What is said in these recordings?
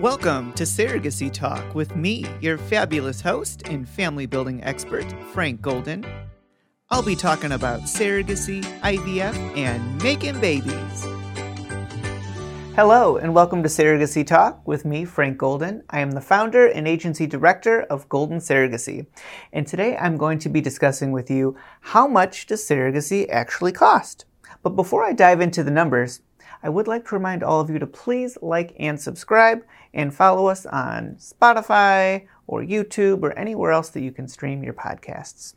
Welcome to Surrogacy Talk with me, your fabulous host and family building expert, Frank Golden. I'll be talking about surrogacy, IVF, and making babies. Hello, and welcome to Surrogacy Talk with me, Frank Golden. I am the founder and agency director of Golden Surrogacy. And today I'm going to be discussing with you how much does surrogacy actually cost? But before I dive into the numbers, I would like to remind all of you to please like and subscribe and follow us on Spotify or YouTube or anywhere else that you can stream your podcasts.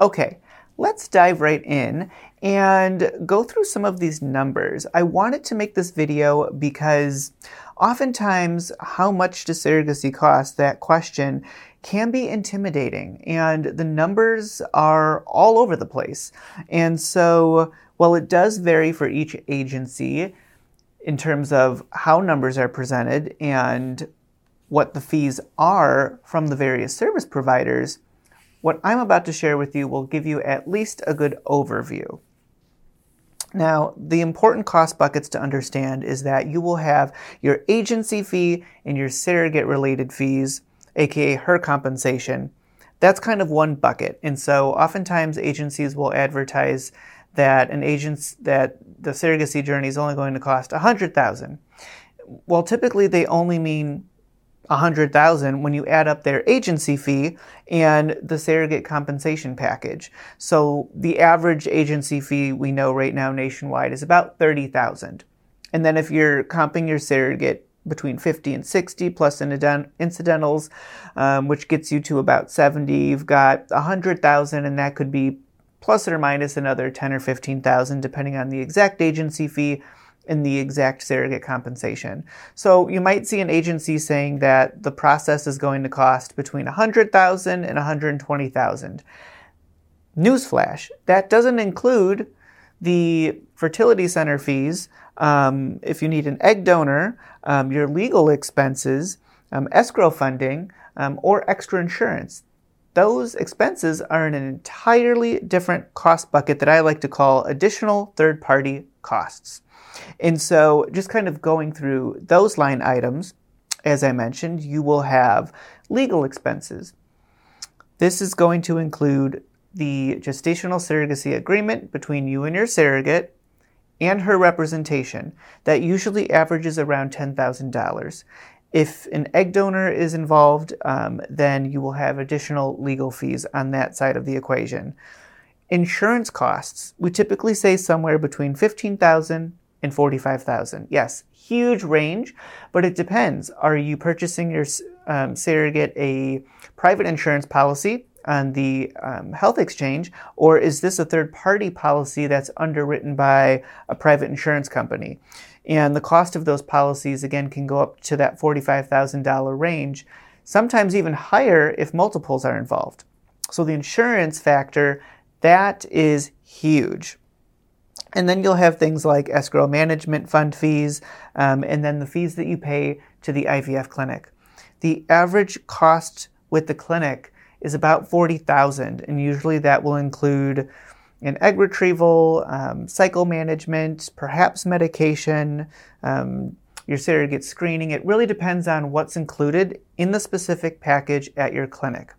Okay, let's dive right in and go through some of these numbers. I wanted to make this video because oftentimes, how much does surrogacy cost? That question can be intimidating, and the numbers are all over the place. And so, while it does vary for each agency in terms of how numbers are presented and what the fees are from the various service providers, what I'm about to share with you will give you at least a good overview. Now, the important cost buckets to understand is that you will have your agency fee and your surrogate related fees, aka her compensation. That's kind of one bucket. And so oftentimes agencies will advertise that an agent's that the surrogacy journey is only going to cost 100,000. Well, typically they only mean 100,000 when you add up their agency fee and the surrogate compensation package. So the average agency fee we know right now nationwide is about 30,000. And then if you're comping your surrogate between 50 and 60 plus incidentals, um, which gets you to about 70, you've got 100,000 and that could be plus or minus another 10 or 15,000 depending on the exact agency fee in the exact surrogate compensation. So you might see an agency saying that the process is going to cost between 100,000 and 120,000. Newsflash, that doesn't include the fertility center fees, um, if you need an egg donor, um, your legal expenses, um, escrow funding, um, or extra insurance. Those expenses are in an entirely different cost bucket that I like to call additional third party costs. And so, just kind of going through those line items, as I mentioned, you will have legal expenses. This is going to include the gestational surrogacy agreement between you and your surrogate and her representation. That usually averages around $10,000. If an egg donor is involved, um, then you will have additional legal fees on that side of the equation. Insurance costs, we typically say somewhere between 15,000 and 45,000. Yes, huge range, but it depends. Are you purchasing your um, surrogate a private insurance policy on the um, health exchange, or is this a third party policy that's underwritten by a private insurance company? And the cost of those policies, again, can go up to that $45,000 range, sometimes even higher if multiples are involved. So the insurance factor, that is huge. And then you'll have things like escrow management fund fees, um, and then the fees that you pay to the IVF clinic. The average cost with the clinic is about 40,000, and usually that will include an egg retrieval, um, cycle management, perhaps medication, um, your surrogate screening. It really depends on what's included in the specific package at your clinic.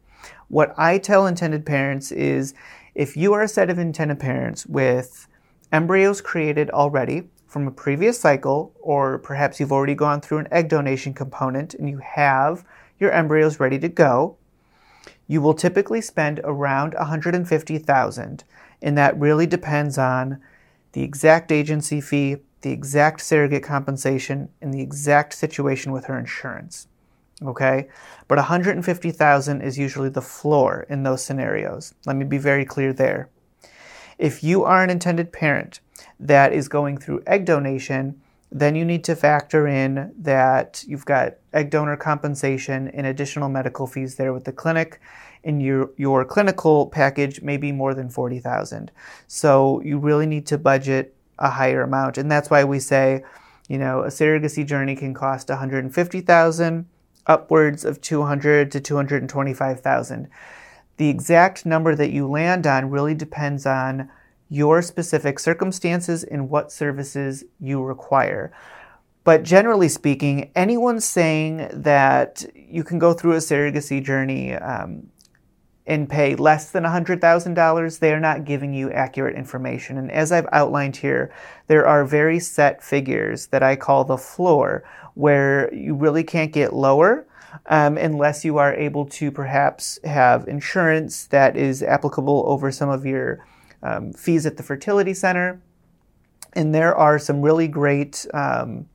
What I tell intended parents is if you are a set of intended parents with embryos created already from a previous cycle, or perhaps you've already gone through an egg donation component and you have your embryos ready to go, you will typically spend around 150,000 and that really depends on the exact agency fee, the exact surrogate compensation, and the exact situation with her insurance. Okay? But 150,000 is usually the floor in those scenarios. Let me be very clear there. If you are an intended parent that is going through egg donation, then you need to factor in that you've got egg donor compensation and additional medical fees there with the clinic. And your, your clinical package may be more than 40,000. So you really need to budget a higher amount. And that's why we say, you know, a surrogacy journey can cost 150,000 upwards of 200 to 225,000. The exact number that you land on really depends on your specific circumstances and what services you require. But generally speaking, anyone saying that you can go through a surrogacy journey um, and pay less than $100,000, they are not giving you accurate information. And as I've outlined here, there are very set figures that I call the floor, where you really can't get lower. Um, unless you are able to perhaps have insurance that is applicable over some of your um, fees at the fertility center. And there are some really great um,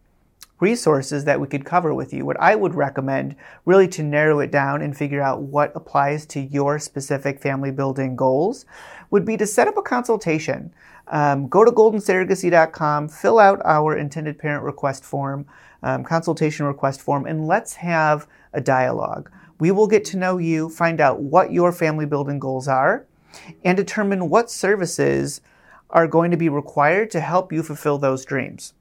resources that we could cover with you. What I would recommend, really to narrow it down and figure out what applies to your specific family building goals, would be to set up a consultation. Um, go to goldensurrogacy.com, fill out our intended parent request form, um, consultation request form, and let's have a dialogue. We will get to know you, find out what your family building goals are, and determine what services are going to be required to help you fulfill those dreams.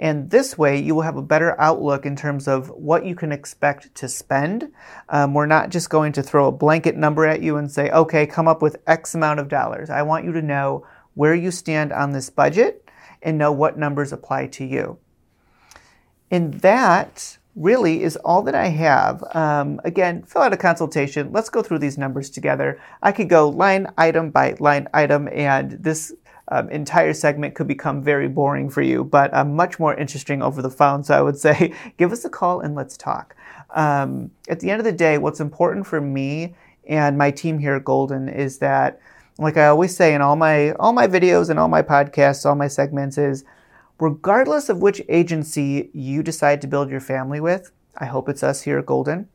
And this way, you will have a better outlook in terms of what you can expect to spend. Um, we're not just going to throw a blanket number at you and say, okay, come up with X amount of dollars. I want you to know where you stand on this budget and know what numbers apply to you. And that really is all that I have. Um, again, fill out a consultation. Let's go through these numbers together. I could go line item by line item, and this um, entire segment could become very boring for you, but uh, much more interesting over the phone. So I would say give us a call and let's talk. Um, at the end of the day, what's important for me and my team here at Golden is that, like I always say in all my all my videos and all my podcasts, all my segments, is regardless of which agency you decide to build your family with. I hope it's us here at Golden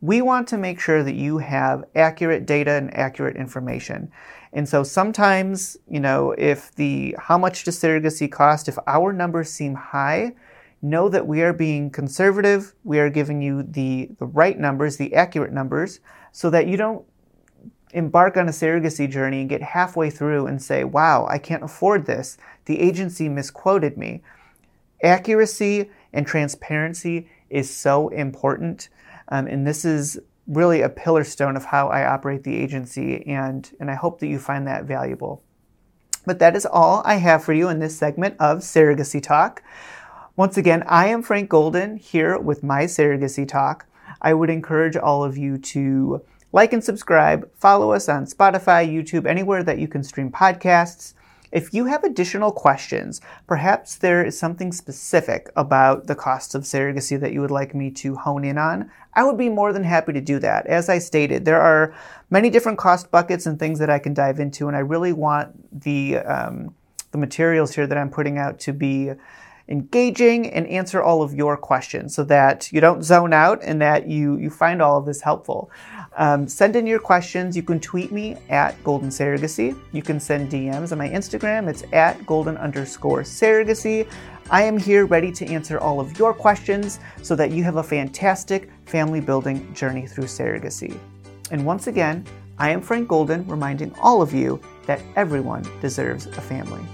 we want to make sure that you have accurate data and accurate information. And so sometimes, you know, if the how much does surrogacy cost, if our numbers seem high, know that we are being conservative. We are giving you the, the right numbers, the accurate numbers, so that you don't embark on a surrogacy journey and get halfway through and say, wow, I can't afford this. The agency misquoted me. Accuracy and transparency is so important. Um, and this is really a pillar stone of how I operate the agency, and, and I hope that you find that valuable. But that is all I have for you in this segment of Surrogacy Talk. Once again, I am Frank Golden here with my Surrogacy Talk. I would encourage all of you to like and subscribe, follow us on Spotify, YouTube, anywhere that you can stream podcasts. If you have additional questions, perhaps there is something specific about the costs of surrogacy that you would like me to hone in on, I would be more than happy to do that. As I stated, there are many different cost buckets and things that I can dive into, and I really want the um, the materials here that I'm putting out to be engaging and answer all of your questions so that you don't zone out and that you, you find all of this helpful. Um, send in your questions. You can tweet me at Golden Surrogacy. You can send DMs on my Instagram. It's at golden underscore surrogacy. I am here ready to answer all of your questions so that you have a fantastic family building journey through surrogacy. And once again, I am Frank Golden reminding all of you that everyone deserves a family.